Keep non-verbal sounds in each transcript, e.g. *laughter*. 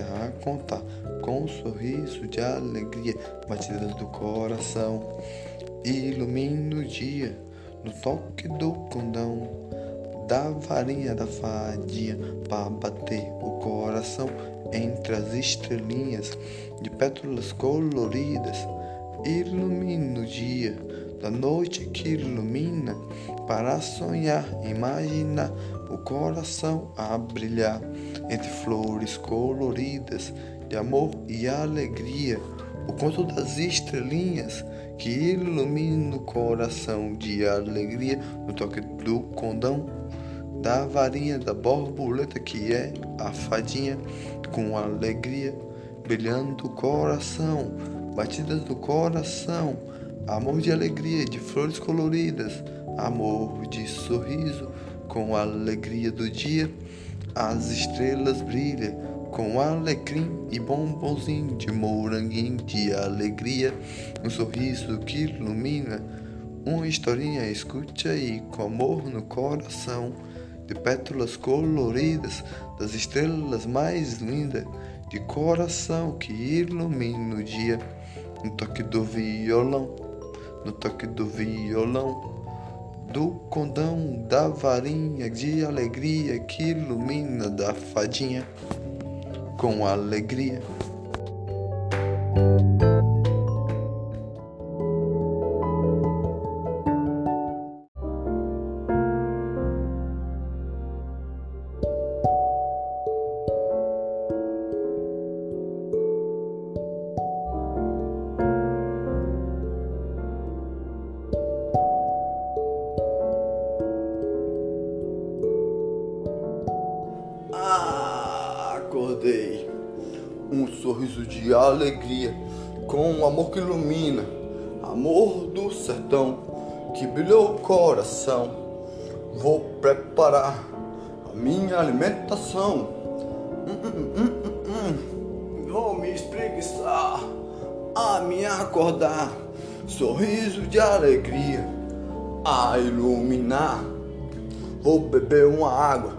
a contar, com um sorriso de alegria, batidas do coração. Ilumina o dia no toque do condão, da varinha da fadinha, para bater o coração entre as estrelinhas de pétalas coloridas. Ilumina o dia da noite que ilumina para sonhar, imaginar o coração a brilhar entre flores coloridas de amor e alegria. O conto das estrelinhas que ilumina o coração de alegria. No toque do condão da varinha da borboleta que é a fadinha com alegria brilhando o coração, batidas do coração, amor de alegria de flores coloridas, amor de sorriso com a alegria do dia, as estrelas brilham com alecrim e bombonzinho de moranguinho de alegria, um sorriso que ilumina, uma historinha escute aí com amor no coração, de pétalas coloridas, das estrelas mais lindas, de coração que ilumina o dia, no toque do violão, no toque do violão do condão da varinha de alegria que ilumina da fadinha com alegria. Coração. Vou preparar a minha alimentação. Hum, hum, hum, hum, hum. Vou me espreguiçar, a me acordar. Sorriso de alegria, a iluminar. Vou beber uma água.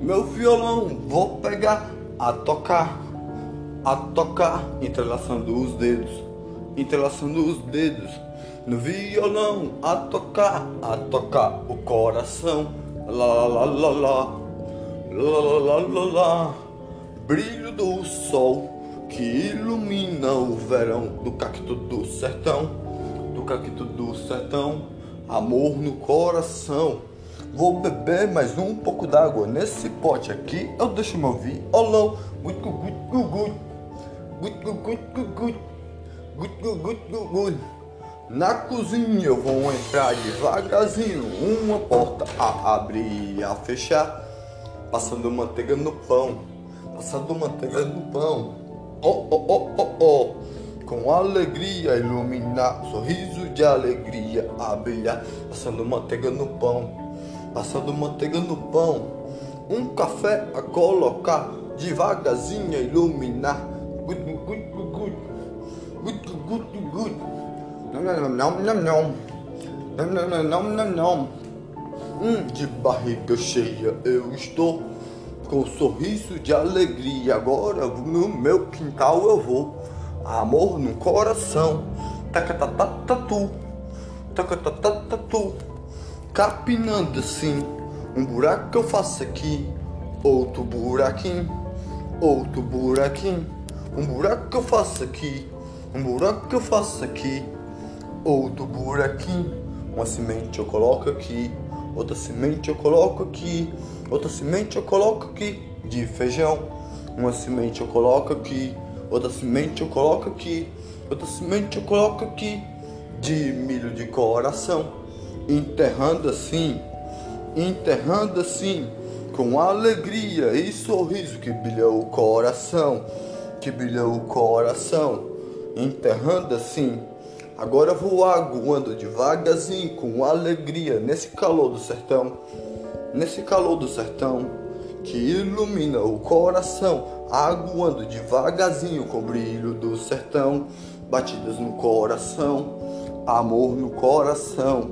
Meu violão vou pegar a tocar, a tocar, entrelaçando os dedos, entrelaçando os dedos. No violão a tocar, a tocar o coração. Lá lá lá lá, lá lá lá lá. Brilho do sol que ilumina o verão do cacto do sertão, do cacto do sertão amor no coração. Vou beber mais um pouco d'água nesse pote aqui. Eu deixo meu violão. Gut, gut, gut, gut. Gut, gut, gut, gut. Gut, gut, gut, gut. Na cozinha eu vou entrar devagarzinho. Uma porta a abrir e a fechar. Passando manteiga no pão. Passando manteiga no pão. Oh, oh, oh, oh, oh com alegria iluminar, sorriso de alegria a brilhar, passando manteiga no pão, passando manteiga no pão, um café a colocar, devagarzinho a iluminar, Não, não, não. Não, não, não, não, não. Hum, de barriga cheia eu estou. Com um sorriso de alegria, agora no meu quintal eu vou. Amor no coração. Tacatatatu. Tacatatatu. Capinando assim. Um buraco que eu faço aqui. Outro buraquinho. Outro buraquinho. Um buraco que eu faço aqui. Um buraco que eu faço aqui outro buraquinho. Uma semente eu coloco aqui, outra semente eu coloco aqui, outra semente eu coloco aqui de feijão. Uma semente eu coloco aqui, outra semente eu coloco aqui, outra semente eu coloco aqui, de milho de coração, enterrando assim, enterrando assim, com alegria e sorriso que brilha o coração, que brilha o coração, enterrando assim. Agora vou aguando devagarzinho, com alegria, nesse calor do sertão, nesse calor do sertão, que ilumina o coração aguando devagarzinho com o brilho do sertão, batidas no coração, amor no coração,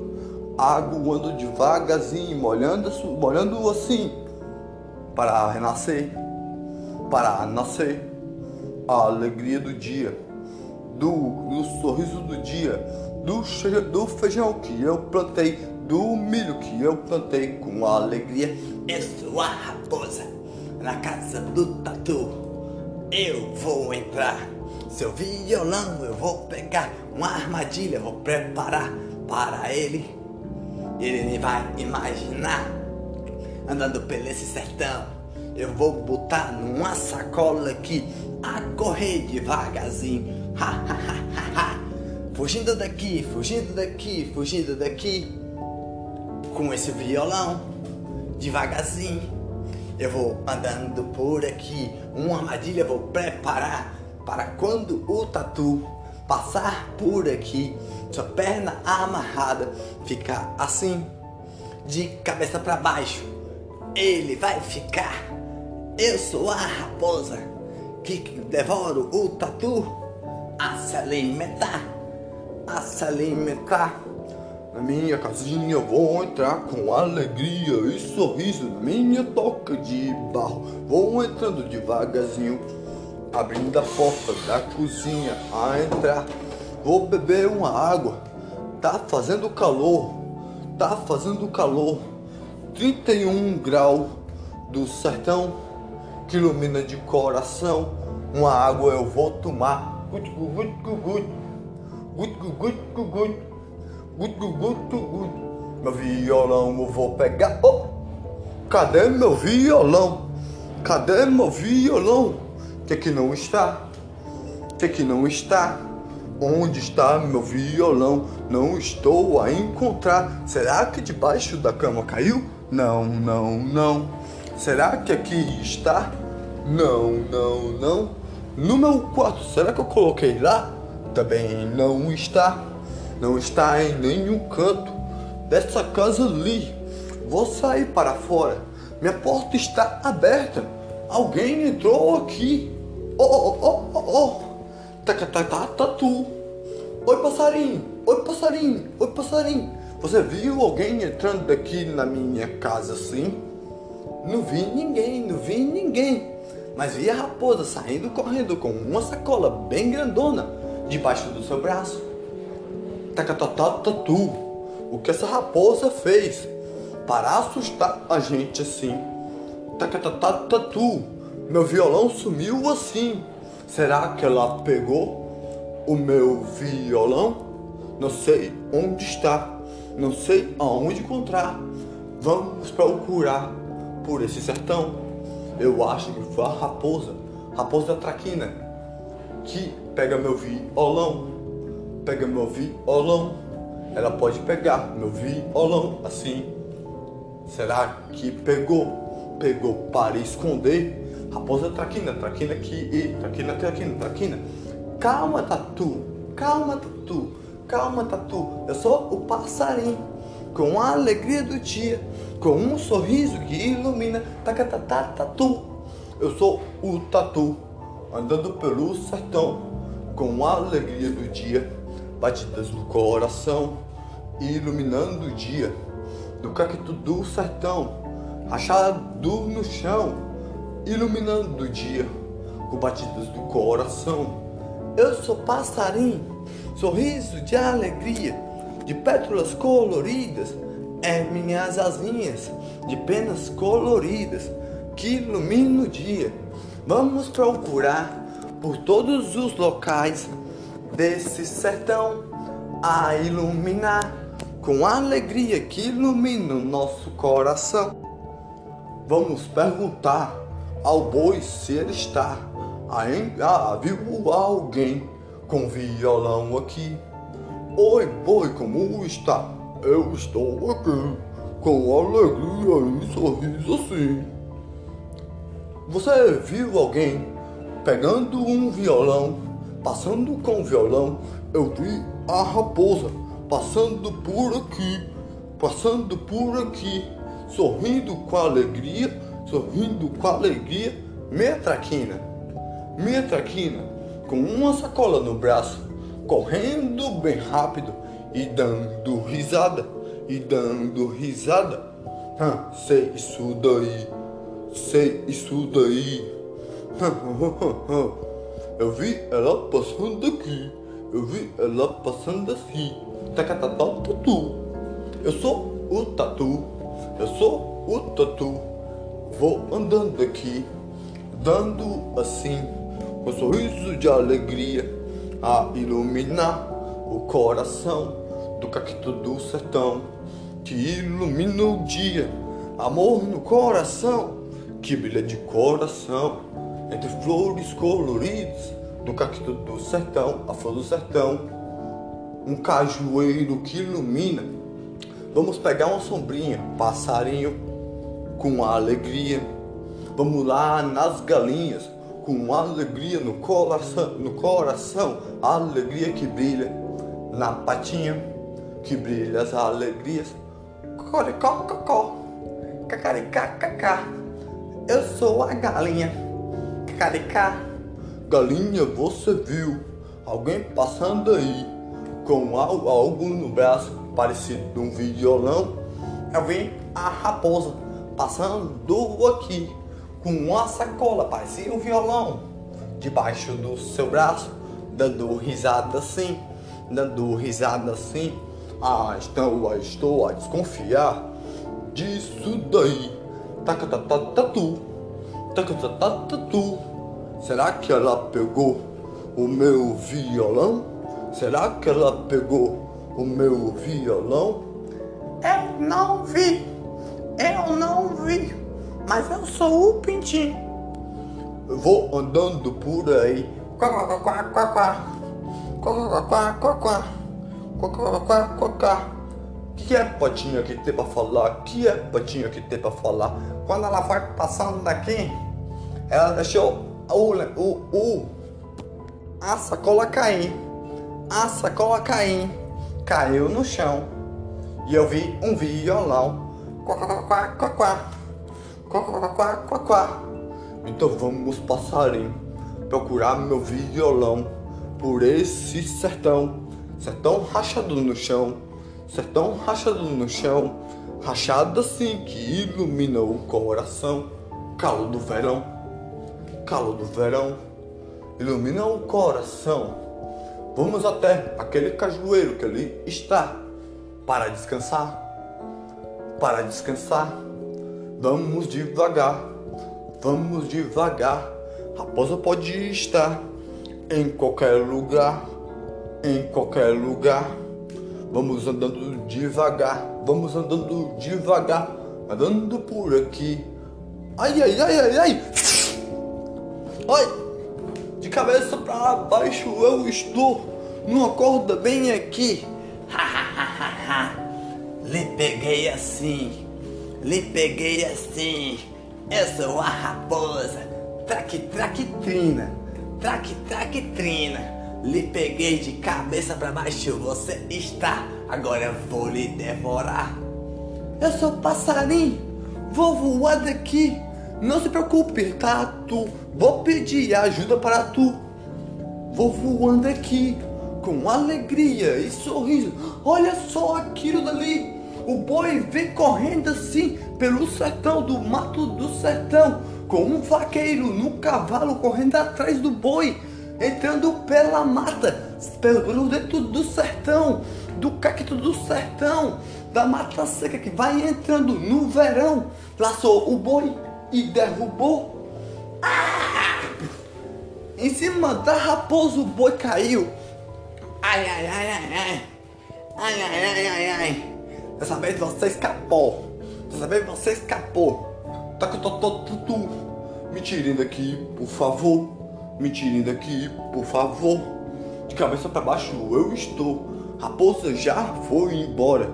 aguando devagarzinho, molhando, molhando assim, para renascer, para nascer a alegria do dia, do, do sorriso do dia, do, do feijão que eu plantei, do milho que eu plantei com alegria. Eu sou a raposa na casa do tatu. Eu vou entrar, seu violão eu vou pegar, uma armadilha vou preparar para ele. Ele nem vai imaginar, andando pelo esse sertão. Eu vou botar numa sacola aqui, a correr devagarzinho. Fugindo daqui, fugindo daqui, fugindo daqui. Com esse violão, devagarzinho. Eu vou andando por aqui, uma armadilha vou preparar para quando o tatu passar por aqui, sua perna amarrada ficar assim, de cabeça para baixo. Ele vai ficar. Eu sou a raposa que devoro o tatu a se alimentar, a se alimentar. Na minha casinha vou entrar com alegria e sorriso na minha toca de barro. Vou entrando devagarzinho, abrindo a porta da cozinha a entrar. Vou beber uma água. Tá fazendo calor, tá fazendo calor. 31 graus do sertão que ilumina de coração. Uma água eu vou tomar. Gut, gut, gut, gut. Gut, gut, gut, gut. Gut, gut, gut, gut. Meu violão eu vou pegar. Oh! Cadê meu violão? Cadê meu violão? Que que não está? Que que não está? Onde está meu violão? Não estou a encontrar. Será que debaixo da cama caiu? Não, não, não. Será que aqui está? Não, não, não. No meu quarto, será que eu coloquei lá? Também não está. Não está em nenhum canto dessa casa ali. Vou sair para fora. Minha porta está aberta. Alguém entrou aqui. Oh, oh, oh, oh, oh. Taca, taca, tatu. Oi, passarinho. Oi, passarinho. Oi, passarinho. Você viu alguém entrando aqui na minha casa assim? Não vi ninguém, não vi ninguém. Mas vi a raposa saindo correndo com uma sacola bem grandona debaixo do seu braço. Tacatatatu, o que essa raposa fez para assustar a gente assim? Tacatatatu, meu violão sumiu assim. Será que ela pegou o meu violão? Não sei onde está, não sei aonde encontrar. Vamos procurar por esse sertão. Eu acho que foi a raposa, raposa da traquina, que pega meu violão, pega meu violão. Ela pode pegar meu violão assim. Será que pegou? Pegou para esconder? Raposa traquina, traquina aqui traquina, traquina, traquina. Calma, tatu, calma, tatu, calma, tatu. Eu sou o passarinho com a alegria do dia, com um sorriso que ilumina, tacatatá, tatu. Eu sou o tatu, andando pelo sertão, com a alegria do dia, batidas do coração, iluminando o dia, do cacto do sertão, achado no chão, iluminando o dia, com batidas do coração. Eu sou passarinho, sorriso de alegria, de pétalas coloridas, é minhas asinhas de penas coloridas que iluminam o dia. Vamos procurar por todos os locais desse sertão a iluminar com alegria que ilumina o nosso coração. Vamos perguntar ao boi se ele está ainda viu alguém com violão aqui. Oi, boi, como está? Eu estou aqui, com alegria e sorriso assim. Você viu alguém pegando um violão, passando com o violão? Eu vi a raposa passando por aqui, passando por aqui, sorrindo com alegria, sorrindo com alegria. Minha traquina, minha traquina, com uma sacola no braço, correndo bem rápido e dando risada, e dando risada. Hã, sei isso daí, sei isso daí. Eu vi ela passando aqui, eu vi ela passando assim. Tacatatatu. Eu sou o tatu, eu sou o tatu. Vou andando aqui, dando assim, um sorriso de alegria, a iluminar o coração do cacto do sertão, que ilumina o dia, amor no coração, que brilha de coração entre flores coloridas do cacto do sertão, a flor do sertão, um cajueiro que ilumina. Vamos pegar uma sombrinha, passarinho, com alegria. Vamos lá nas galinhas, com alegria no coração, no coração, alegria que brilha na patinha, que brilha as alegrias. Cocoricó, cocó, cacaricá, cacá. Eu sou a galinha Cacaricá. Galinha, você viu alguém passando aí com algo, no braço parecido um violão? Eu vi a raposa passando aqui com uma sacola, parecia um violão, debaixo do seu braço, dando risada assim, dando risada assim. Ah, estou, estou a desconfiar disso daí. Taca, taca, tatu, taca, taca, tatu. Será que ela pegou o meu violão? Será que ela pegou o meu violão? Eu não vi, eu não vi, mas eu sou o Pintinho. Eu vou andando por aí. Quá, quá, quá, quá, quá. Quá, quá, quá, quá, quá. Quá, quá, quá, quá, quá. que é patinha que tem pra falar? que é patinha que tem pra falar? Quando ela foi passando daqui, ela deixou o, o, o, a sacola cair. A sacola cair. Caiu no chão. E eu vi um violão. Quá, quá, quá, quá, quá. Quá, quá, quá, quá, quá. Então vamos, passarinho, procurar meu violão por esse sertão. Sertão rachado no chão. Sertão rachado no chão. Rachado assim que ilumina o coração. Calor do verão calor do verão ilumina o coração. Vamos até aquele cajueiro que ali está para descansar. Para descansar. Vamos devagar. Vamos devagar. Raposa pode estar em qualquer lugar. Em qualquer lugar. Vamos andando devagar. Vamos andando devagar. Andando por aqui. Ai, ai, ai, ai, ai. Oi! De cabeça para baixo eu estou numa corda bem aqui. lhe peguei assim, lhe peguei assim. Eu sou a raposa, traque traque trina, traque traque trina. Lhe peguei de cabeça para baixo, você está. Agora eu vou lhe devorar. Eu sou passarinho, vou voar daqui. Não se preocupe, tá? Tu vou pedir ajuda para tu. Vou voando aqui com alegria e sorriso. Olha só aquilo dali. O boi vem correndo assim pelo sertão do mato do sertão, com um vaqueiro no cavalo correndo atrás do boi, entrando pela mata, pelo dentro do sertão, do cacto do sertão, da mata seca que vai entrando no verão. Laçou o boi e derrubou. Ah! Em cima da raposa o boi caiu. Ai, ai, ai, ai, ai. Ai, ai, ai, ai, ai. Dessa vez você escapou. Dessa vez você escapou. Tá que eu tô todo Me tirem daqui, por favor. Me tirem daqui, por favor. De cabeça para baixo eu estou. Raposa já foi embora.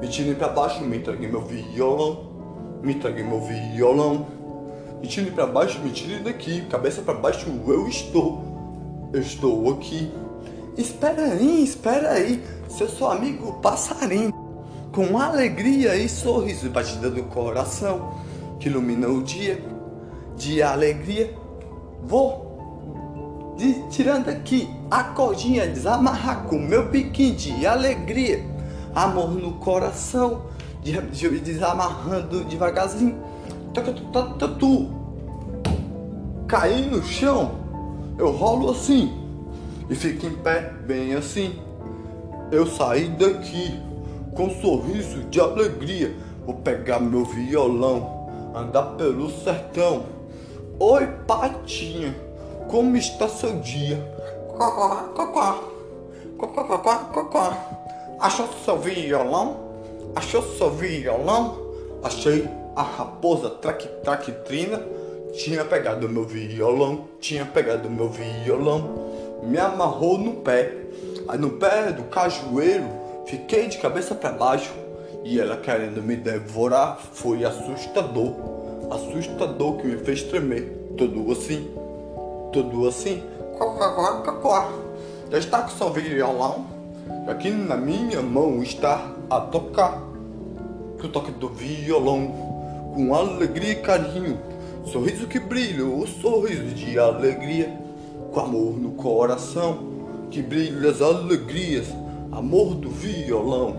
Me tirem para baixo, me entreguem meu violão. Me traga meu violão. Me tire para baixo, me tire daqui. Cabeça para baixo, eu estou. Eu estou aqui. Espera aí, espera aí. Seu seu amigo passarinho. Com alegria e sorriso, batida do coração. Que ilumina o dia de alegria. Vou de, tirando aqui a cordinha, desamarrar com meu biquinho de alegria. amor no coração, de, de, desamarrando devagarzinho. Tu, caí no chão, eu rolo assim e fico em pé bem assim. Eu saí daqui com sorriso de alegria. Vou pegar meu violão, andar pelo sertão. Oi, patinha, como está seu dia? Cocó, cocó, cocó, cocó, cocó. Achou seu violão? Achou seu violão? Achei a raposa traque traque trina. Tinha pegado meu violão, tinha pegado meu violão. Me amarrou no pé, aí no pé do cajueiro Fiquei de cabeça para baixo e ela querendo me devorar foi assustador. Assustador que me fez tremer, todo assim, todo assim. Já está com seu violão? Aqui na minha mão está a tocar. O toque do violão, com alegria e carinho. Sorriso que brilha, o sorriso de alegria. Com amor no coração, que brilha as alegrias amor do violão.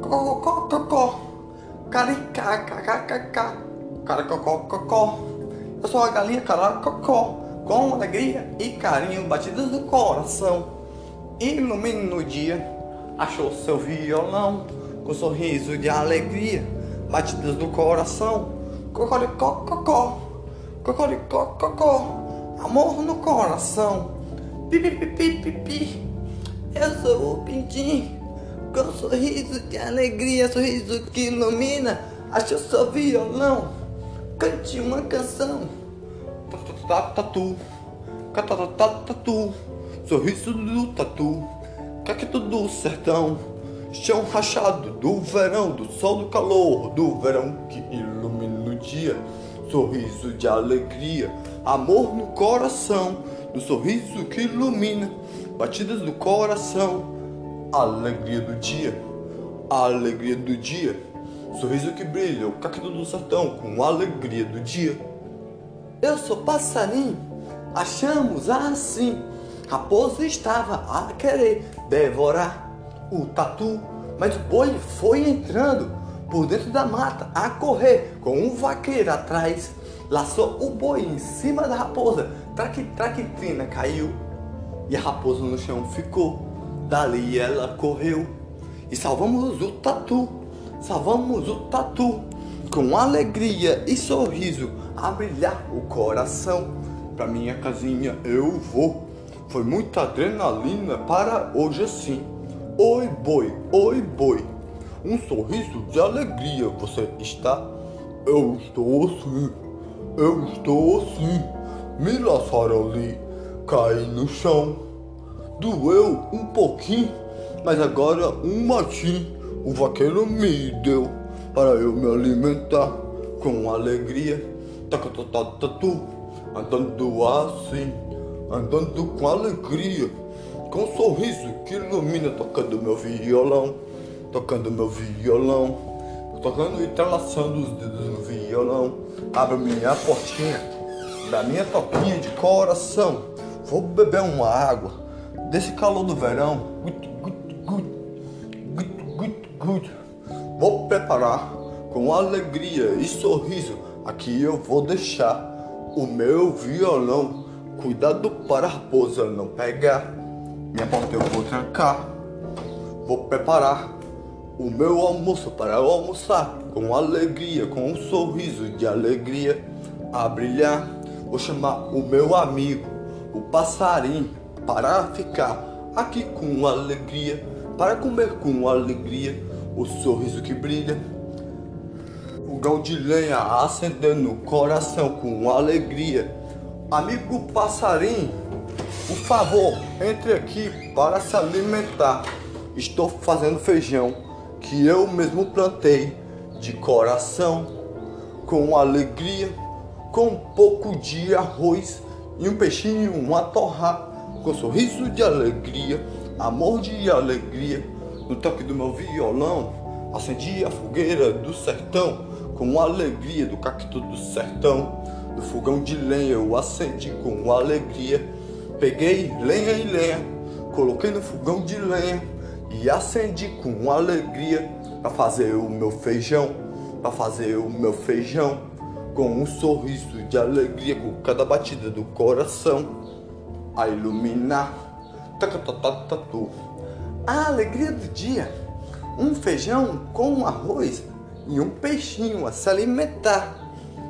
Cocó, cocó, caricacacacacá, caracocó, cocó. Eu sou a galinha caracocó, com alegria e carinho, batidas do coração. Ilumina o dia, achou seu violão, com sorriso de alegria, batidas do coração. Cocoricó, cocó, cocoricó, cocó, amor no coração. Pipi, pipi, pipi. Eu sou o Pintim, com sorriso de alegria, sorriso que ilumina. Acho seu violão, cante uma canção. Tatu, tatu, sorriso do tatu, cacto do sertão, chão rachado do verão, do sol do calor, do verão que ilumina o dia. Sorriso de alegria, amor no coração, do sorriso que ilumina batidas do coração, a alegria do dia, a alegria do dia, sorriso que brilha, o cacto do sertão com a alegria do dia. Eu sou passarinho, achamos assim. Raposo estava a querer devorar o tatu, mas o boi foi entrando por dentro da mata a correr com um vaqueiro atrás. Laçou o boi em cima da raposa, traque, traque, trina, caiu e a raposa no chão ficou. Dali ela correu e salvamos o tatu, salvamos o tatu com alegria e sorriso a brilhar o coração. Pra minha casinha eu vou. Foi muita adrenalina para hoje assim. Oi boi, oi boi, um sorriso de alegria você está? Eu estou assim, eu estou assim. Me laçaram ali Caí no chão, doeu um pouquinho, mas agora um matinho o vaqueiro me deu para eu me alimentar com alegria. Tatu, andando assim, andando com alegria, com um sorriso que ilumina, tocando meu violão, tocando meu violão, tocando e entrelaçando os dedos no violão. Abre minha portinha da minha toquinha de coração Vou beber uma água desse calor do verão. Vou preparar com alegria e sorriso. Aqui eu vou deixar o meu violão. Cuidado para a raposa não pegar. Minha porta eu vou trancar. Vou preparar o meu almoço para almoçar com alegria, com um sorriso de alegria a brilhar. Vou chamar o meu amigo o passarinho para ficar aqui com alegria, para comer com alegria o sorriso que brilha. Fogão de lenha acendendo no coração com alegria. Amigo passarinho, por favor, entre aqui para se alimentar. Estou fazendo feijão que eu mesmo plantei de coração, com alegria, com um pouco de arroz e um peixinho, uma torra, com sorriso de alegria, amor de alegria. No toque do meu violão, acendi a fogueira do sertão, com alegria do cacto do sertão. Do fogão de lenha eu acendi com alegria. Peguei lenha e lenha, coloquei no fogão de lenha e acendi com alegria para fazer o meu feijão, para fazer o meu feijão com um sorriso de alegria com cada batida do coração a iluminar. Tacatatatu. A alegria do dia, um feijão com arroz e um peixinho a se alimentar,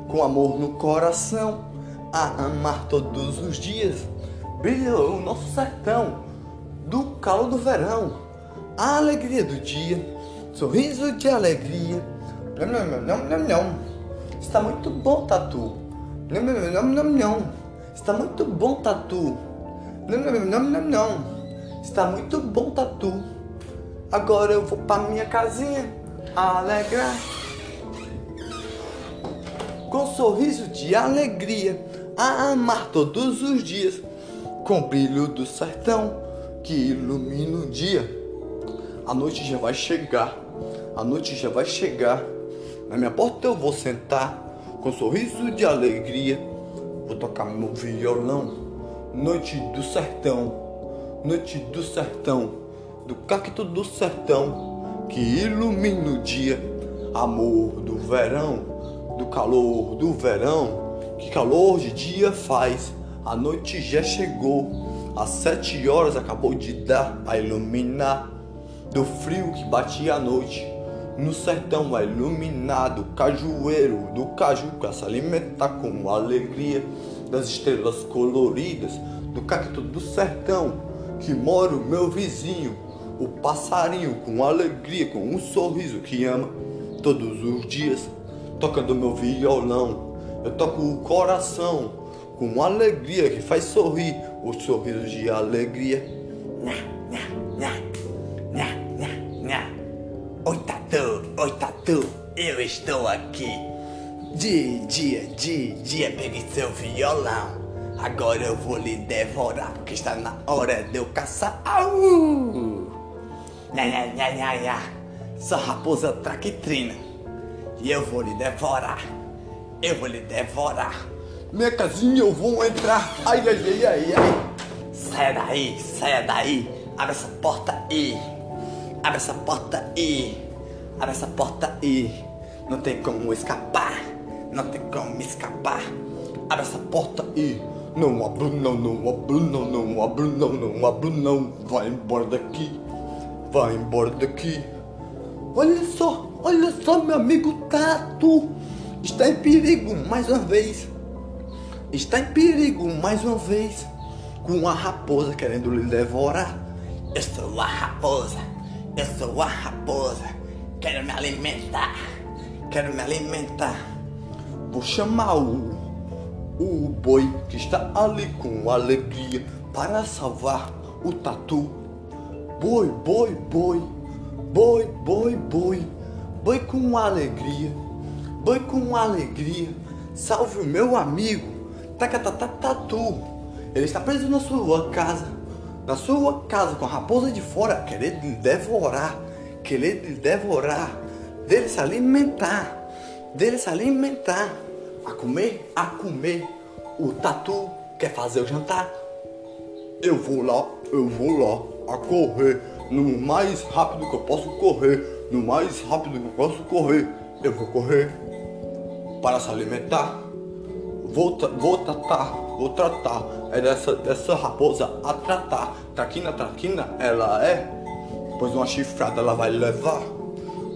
com amor no coração, a amar todos os dias. Brilhou o nosso sertão do calor do verão, a alegria do dia, sorriso de alegria. Não, não, não, não, não. Está muito bom, Tatu. Não, não, não, não. Está muito bom, Tatu. Não, não, não, não, não. Está muito bom, Tatu. Agora eu vou para minha casinha alegrar. Com sorriso de alegria, a amar todos os dias, com o brilho do sertão que ilumina o dia. A noite já vai chegar, a noite já vai chegar. Na minha porta eu vou sentar, com um sorriso de alegria. Vou tocar meu violão, noite do sertão, noite do sertão, do cacto do sertão, que ilumina o dia. Amor do verão, do calor do verão, que calor de dia faz. A noite já chegou, às sete horas acabou de dar a iluminar do frio que batia à noite. No sertão é iluminado, cajueiro do caju pra se alimentar com alegria das estrelas coloridas do cacto do sertão que mora o meu vizinho, o passarinho com alegria, com um sorriso que ama todos os dias tocando meu violão. Eu toco o coração com alegria que faz sorrir, o sorriso de alegria. Tatu, eu estou aqui. De dia, de dia, peguei seu violão. Agora eu vou lhe devorar, porque está na hora de eu caçar. Au! Nha, nha, nha, nha, nha. Sou raposa traquitrina. E eu vou lhe devorar. Eu vou lhe devorar. Minha casinha eu vou entrar. Ai, ai, ai, ai, ai. Saia daí, saia daí. Abre essa porta aí. Abre essa porta aí. Abre essa porta aí. Não tem como escapar. Não tem como escapar. Abre essa porta E não abro não, não abro não, não abro não, não abro não. Vai embora daqui. Vai embora daqui. Olha só, olha só, meu amigo Tato. Está em perigo mais uma vez. Está em perigo mais uma vez. Com uma raposa querendo lhe devorar. Eu sou a raposa. Eu sou a raposa. Quero me alimentar. Quero me alimentar. Vou chamar o, o boi que está ali com alegria para salvar o tatu. Boi, boi, boi, boi, boi, boi, boi com alegria, boi com alegria, salve o meu amigo, tatu. Ele está preso na sua casa, na sua casa com a raposa de fora, querendo devorar, lhe devorar, dele se alimentar dele se alimentar, a comer, a comer. O tatu quer fazer o jantar. Eu vou lá, eu vou lá, a correr, no mais rápido que eu posso correr, no mais rápido que eu posso correr, eu vou correr para se alimentar. Vou, vou tratar, vou tratar, é dessa, dessa raposa a tratar. Traquina, traquina, ela é, pois uma chifrada ela vai levar.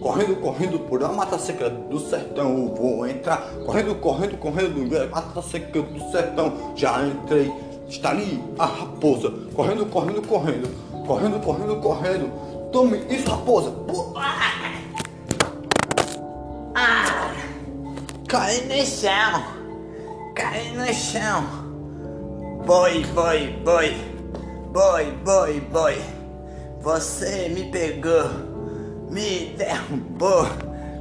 Correndo, correndo por a mata seca do sertão, vou entrar. Correndo, correndo, correndo, mata seca do sertão, já entrei. Está ali a raposa, correndo, correndo, correndo, correndo, correndo, correndo. Tome isso, raposa. Pô, Cai no chão. Cai no chão. Boi, boi, boi. Boi, boi, boi. Você me pegou. Me derrubou.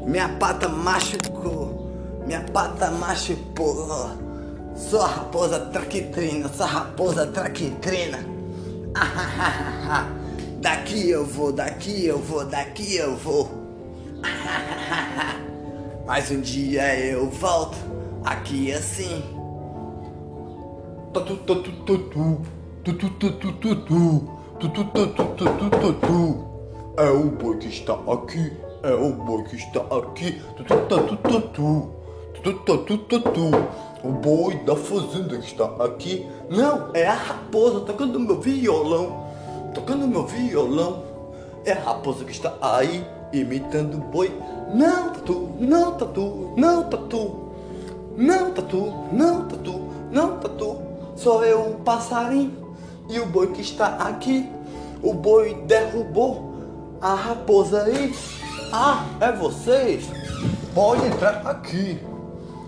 Minha pata machucou. Minha pata machucou. Sou a raposa traquitrina. Sou a raposa traquitrina. Daqui eu vou, daqui eu vou, daqui eu vou. Mas um dia eu volto aqui assim. Tatu, tatu, tatu, tutu, tutu, tutu, tutu, tutu, tutu, tutu. É o boi que está aqui, é o boi que está aqui. Tu, tu, tu, tu, tu, tu. Tu, tu, tu, tu, tu. O boi da fazenda que está aqui. Não, é a raposa tocando meu violão. Tocando meu violão. É a raposa que está aí imitando o boi. Não, tatu, não, tatu, não, tatu. Não, tatu, não, tatu, não, tatu. Sou eu, o passarinho e o boi que está aqui. O boi derrubou a raposa aí. Ah, é vocês? Pode entrar aqui.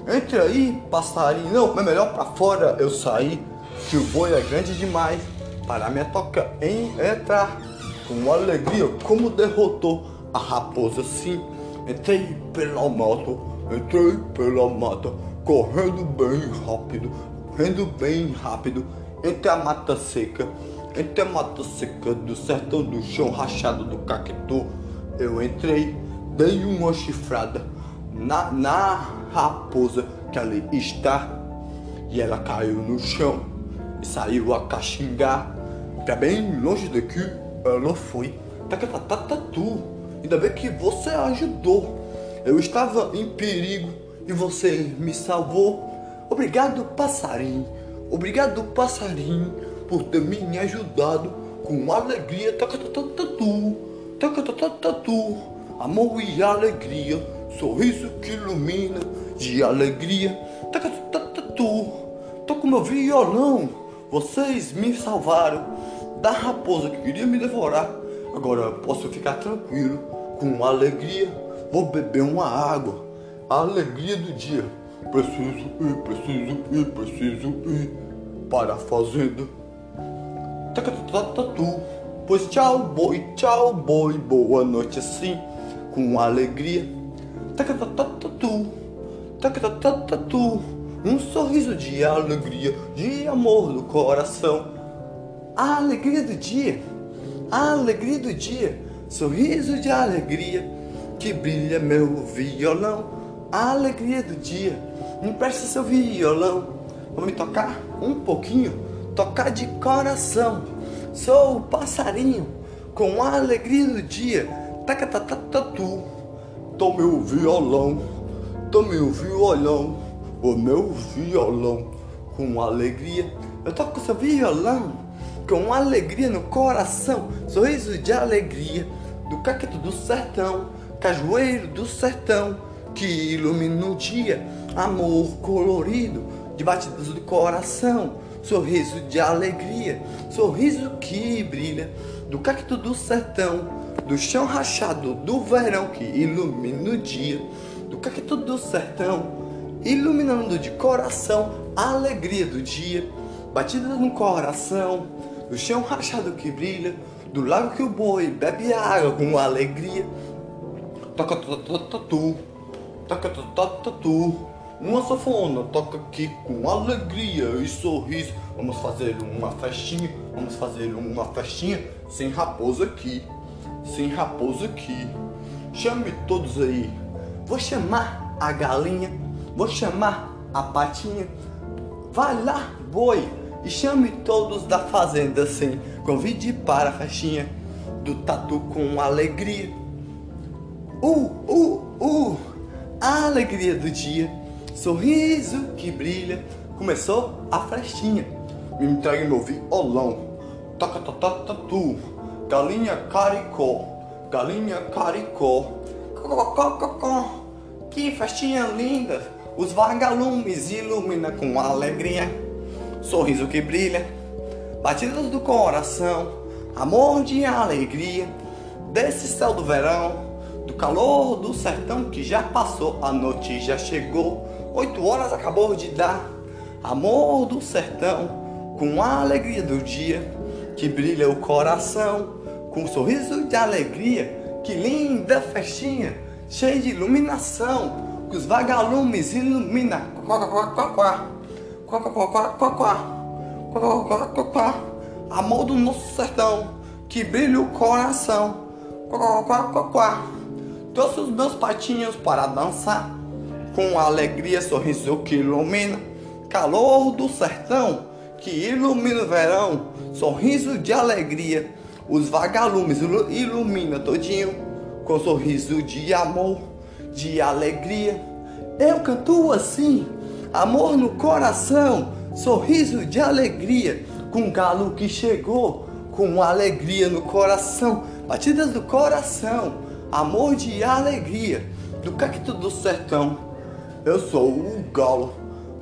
Entre aí, passarinho. Não, é melhor pra fora eu sair, que o boi é grande demais para minha toca em entrar. Com alegria, como derrotou a raposa sim. Entrei pela mata, entrei pela mata, correndo bem rápido, correndo bem rápido, entre a mata seca, entre a mata seca do sertão do chão rachado do caquetu. Eu entrei, dei uma chifrada na, na raposa que ali está, e ela caiu no chão e saiu a caxingar. Pra bem longe daqui, ela foi. Tatu. Ainda bem que você ajudou. Eu estava em perigo e você me salvou. Obrigado, passarinho. Obrigado, passarinho, por ter me ajudado com alegria. Tatu. Tatu. Amor e alegria. Sorriso que ilumina de alegria. Tatu. Tô com meu violão. Vocês me salvaram da raposa que queria me devorar. Agora posso ficar tranquilo, com alegria. Vou beber uma água. A alegria do dia. Preciso ir, preciso ir, preciso ir para a fazenda. Tatu. Pois tchau, boi, tchau, boi. Boa noite assim, com alegria. Tatu. Tatu. Um sorriso de alegria, de amor no coração. A alegria do dia, a alegria do dia, sorriso de alegria que brilha meu violão. A alegria do dia, me presta seu violão, me tocar um pouquinho, tocar de coração. Sou o passarinho com a alegria do dia, tacatatatu. Tome o violão, tome o violão, o meu violão com alegria. Eu toco seu violão com alegria no coração, sorriso de alegria do caqueto do sertão, cajueiro do sertão que ilumina o dia, amor colorido de batidas do coração, sorriso de alegria, sorriso que brilha do cacto do sertão, do chão rachado do verão que ilumina o dia, do cacto do sertão iluminando de coração a alegria do dia, batida no coração, do chão rachado que brilha, do lago que o boi bebe água com alegria. Toca tatu, toca tatu, uma sanfona toca aqui com alegria e sorriso. Vamos fazer uma festinha, vamos fazer uma festinha sem raposa aqui, sem raposa aqui. Chame todos aí, vou chamar a galinha Vou chamar a patinha. Vai lá, boi, e chame todos da fazenda sim. Convide para a festinha do tatu com alegria. Uh, uh, uh, a alegria do dia, sorriso que brilha. Começou a festinha. Me entregue meu violão. Toca, tatu. Galinha caricó, galinha caricó. Que festinha linda! Os vagalumes ilumina com alegria, sorriso que brilha, batidas do coração, amor de alegria, desse céu do verão, do calor do sertão que já passou, a noite já chegou, oito horas acabou de dar, amor do sertão, com a alegria do dia, que brilha o coração, com um sorriso de alegria, que linda festinha, cheia de iluminação que os vagalumes ilumina. Amor do nosso sertão, que brilha o coração. Trouxe os meus patinhos para dançar, com alegria, sorriso que ilumina. Calor do sertão, que ilumina o verão, sorriso de alegria, Os vagalumes ilu- ilumina todinho com sorriso de amor, de alegria. Eu canto assim, amor no coração, sorriso de alegria, com galo que chegou, com alegria no coração, batidas do coração, amor de alegria, do cacto do sertão. Eu sou o galo,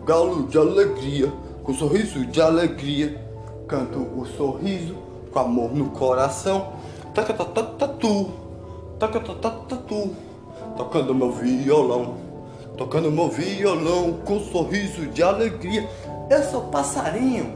galo de alegria, com sorriso de alegria, canto o sorriso, com amor no coração. Tacatatatu, tacatatatu, tocando meu violão, tocando meu violão com sorriso de alegria. Eu sou passarinho,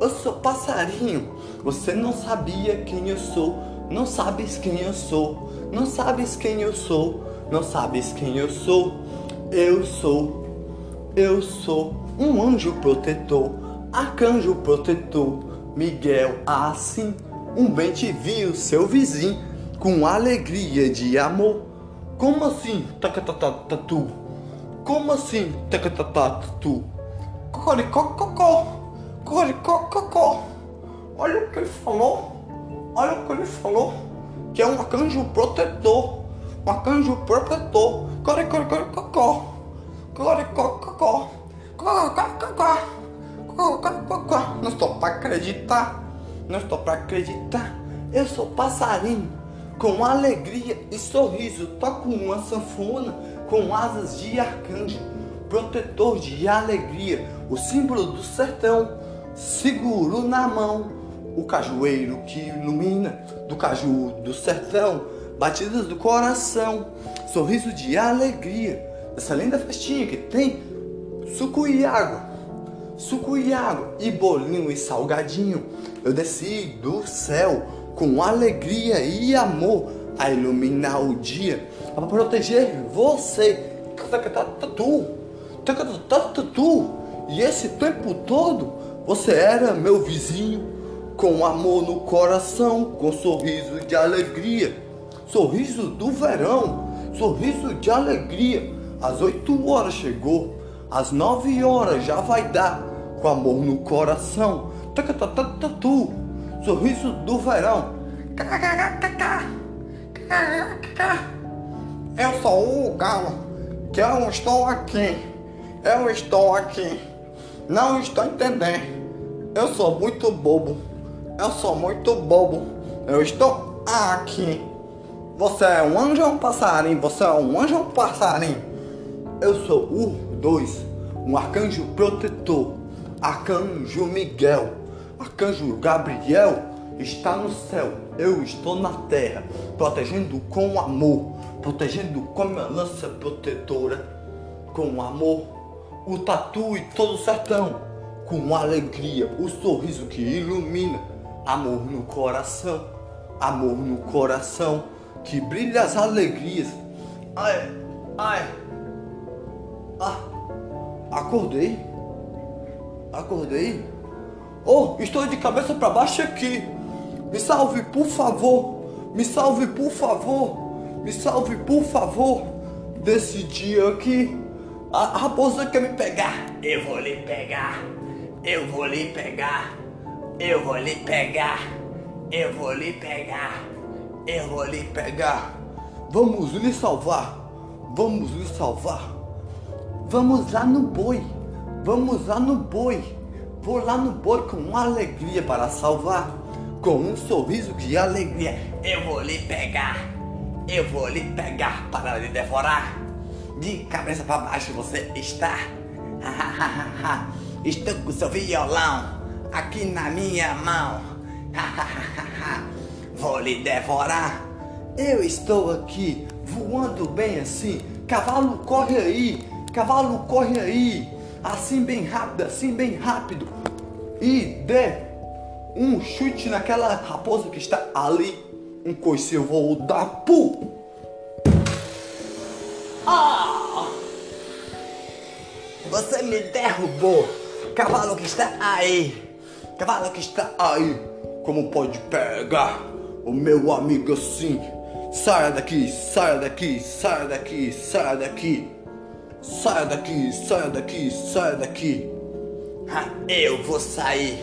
eu sou passarinho. Você não sabia quem eu sou, não sabes quem eu sou, não sabes quem eu sou, não sabes quem eu sou. Eu sou, eu sou um anjo protetor, arcanjo protetor, Miguel assim. Um bem te viu, seu vizinho, com alegria de amor. Como assim, tacatatatu? Como assim, tacatatatu? Cocoricococó, cocoricococó. Olha o que ele falou, olha o que ele falou, que é um arcanjo protetor, um arcanjo protetor. Cocoricococó, cocoricococó, cocoricococó, cocoricococó. Não estou pra acreditar, não estou pra acreditar. Eu sou passarinho, com alegria e sorriso, toco uma sanfona com asas de arcanjo, protetor de alegria, o símbolo do sertão, seguro na mão, o cajueiro que ilumina, do caju do sertão, batidas do coração, sorriso de alegria, dessa linda festinha que tem suco e água, suco e água, e bolinho e salgadinho. Eu desci do céu com alegria e amor a iluminar o dia, para proteger você. Tatu, tatu. E esse tempo todo você era meu vizinho, com amor no coração, com sorriso de alegria, sorriso do verão, sorriso de alegria. Às oito horas chegou, às nove horas já vai dar, com amor no coração. Tatu, sorriso do verão. Eu sou o galo, que eu estou aqui. Eu estou aqui. Não estou entendendo. Eu sou muito bobo. Eu sou muito bobo. Eu estou aqui. Você é um anjo ou um passarinho? Você é um anjo ou um passarinho? Eu sou o dois, um arcanjo protetor. Arcanjo Miguel. Arcanjo Gabriel está no céu. Eu estou na terra, protegendo com amor, protegendo com minha lança protetora, com amor, o tatu e todo o sertão, com alegria, o sorriso que ilumina, amor no coração, amor no coração, que brilha as alegrias. Ai, ai, ah, acordei, acordei. Oh, estou de cabeça para baixo aqui. Me salve, por favor. Me salve, por favor. Me salve, por favor. Desse dia aqui. A raposa quer me pegar. Eu vou lhe pegar. Eu vou lhe pegar. Eu vou lhe pegar. Eu vou lhe pegar. Eu lhe pegar. Vamos lhe salvar. Vamos lhe salvar. Vamos lá no boi. Vamos lá no boi. Vou lá no boi com alegria para salvar. Com um sorriso de alegria. Eu vou lhe pegar. Eu vou lhe pegar para lhe devorar. De cabeça para baixo você está. *laughs* Estou com seu violão aqui na minha mão. *laughs* Vou lhe devorar. Eu estou aqui voando bem assim. Cavalo corre aí. Cavalo corre aí. Assim bem rápido, assim bem rápido. E dê um chute naquela raposa que está ali. Um coice eu vou dar pu. Você me derrubou. Cavalo que está aí. Cavalo que está Aí, como pode pegar o meu amigo assim? Saia daqui, saia daqui, saia daqui, saia daqui. Saia daqui, saia daqui, saia daqui. Ah, Eu vou sair,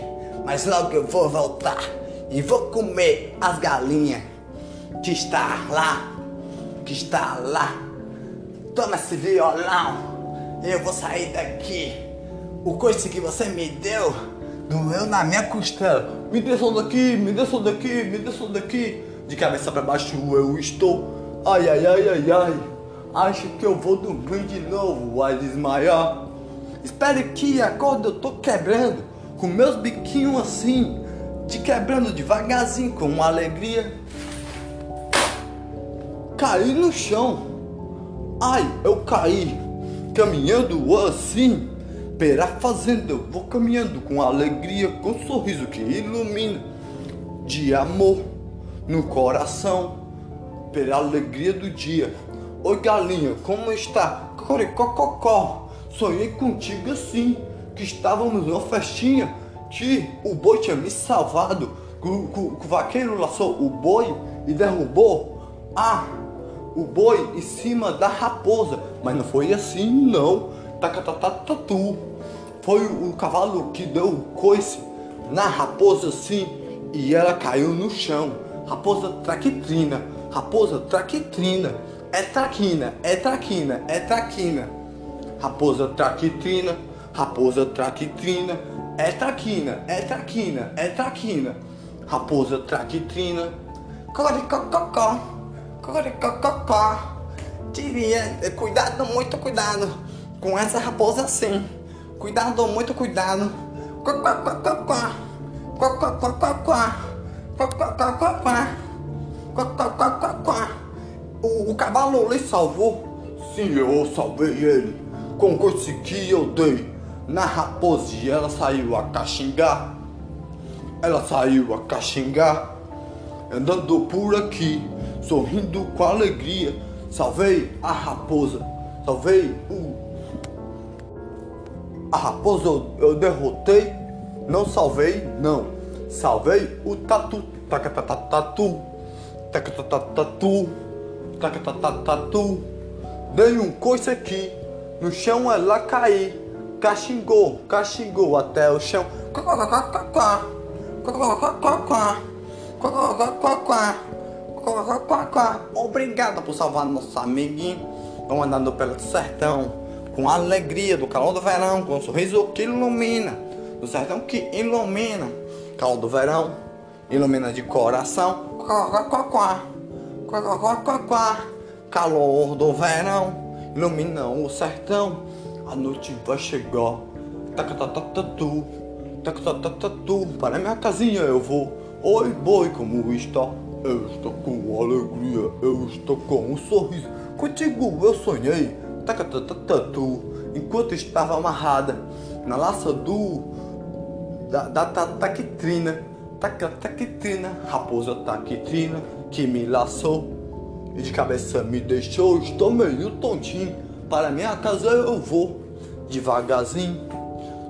mas logo eu vou voltar. e vou comer as galinhas que está lá, que está lá. Toma esse violão, eu vou sair daqui. O coice que você me deu doeu na minha costela. Me desçam daqui, me desçam daqui, me desçam daqui. De cabeça para baixo eu estou. Ai, ai, ai, ai, ai. Acho que eu vou dormir de novo, vai desmaiar. Espere que agora eu tô quebrando, com meus biquinhos assim, de quebrando devagarzinho, com alegria. Caí no chão. Ai, eu caí, caminhando assim, pela fazenda. Eu vou caminhando com alegria, com um sorriso que ilumina, de amor no coração, pela alegria do dia. Oi galinha, como está? Coricococó, sonhei contigo assim, que estávamos numa festinha, que o boi tinha me salvado, que o, que o vaqueiro laçou o boi e derrubou. Ah, o boi em cima da raposa, mas não foi assim não. Tacatatatu. Foi o cavalo que deu o coice na raposa assim e ela caiu no chão. Raposa traquitrina, raposa traquitrina. É traquina, é traquina, é traquina. Raposa traquitrina, raposa traquitrina. É traquina, é traquina, é traquina. Raposa traquitrina. Coricococó. Coricococó. Diria, cuidado, muito cuidado com essa raposa assim. Cuidado, muito cuidado. O, cavalo lhe salvou? Sim, eu salvei ele. Com o que eu dei na raposa e ela saiu a caxingar. Ela saiu a caxingar. Andando por aqui, sorrindo com alegria. Salvei a raposa. Salvei o. A raposa eu, eu derrotei. Não salvei, não. Salvei o tatu. Tacatatatu. Tacatatatu. Tacatatatu. Dei um coice aqui. No chão ela caiu. Caxingou, caxingou até o chão. Obrigado por salvar nosso amiguinho. Vão andando pelo sertão com a alegria do calor do verão, com um sorriso que ilumina, do sertão que ilumina. Calor do verão, ilumina de coração. Calor do verão, ilumina o sertão. A noite vai chegar. Tacatatatu, tacatatatu. Para minha casinha eu vou. Oi, boi, como está? Eu estou com alegria, eu estou com um sorriso. Contigo eu sonhei. Enquanto estava amarrada na laça do. da, da, da taquitrina. Tacatrina, raposa taquitrina que me laçou e de cabeça me deixou. Estou meio tontinho. Para minha casa eu vou devagarzinho,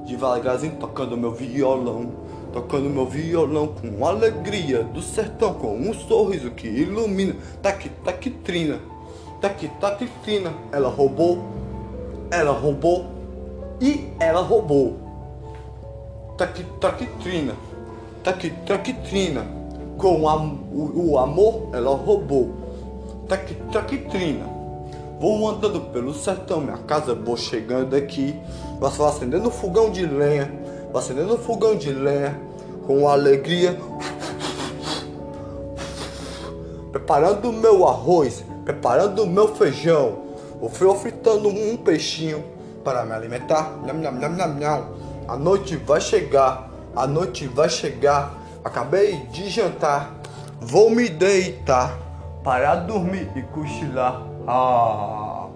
devagarzinho tocando meu violão, tocando meu violão com alegria do sertão, com um sorriso que ilumina. Taqui, taqui, taqui, taqui, trina. Ela roubou, ela roubou e ela roubou. Taqui, taqui, trina. Com a, o, o amor ela roubou. Trina. Vou andando pelo sertão, minha casa, vou chegando aqui. Vou acendendo fogão de lenha, vou acendendo fogão de lenha com alegria. *laughs* Preparando meu arroz, preparando meu feijão. Vou fritando um peixinho para me alimentar. Nham, nham, nham, nham, nham. A noite vai chegar, a noite vai chegar. Acabei de jantar, vou me deitar para dormir e cochilar. Ah,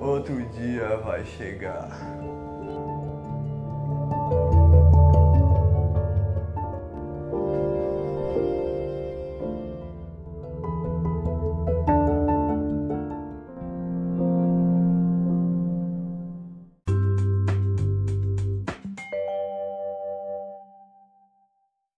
outro dia vai chegar.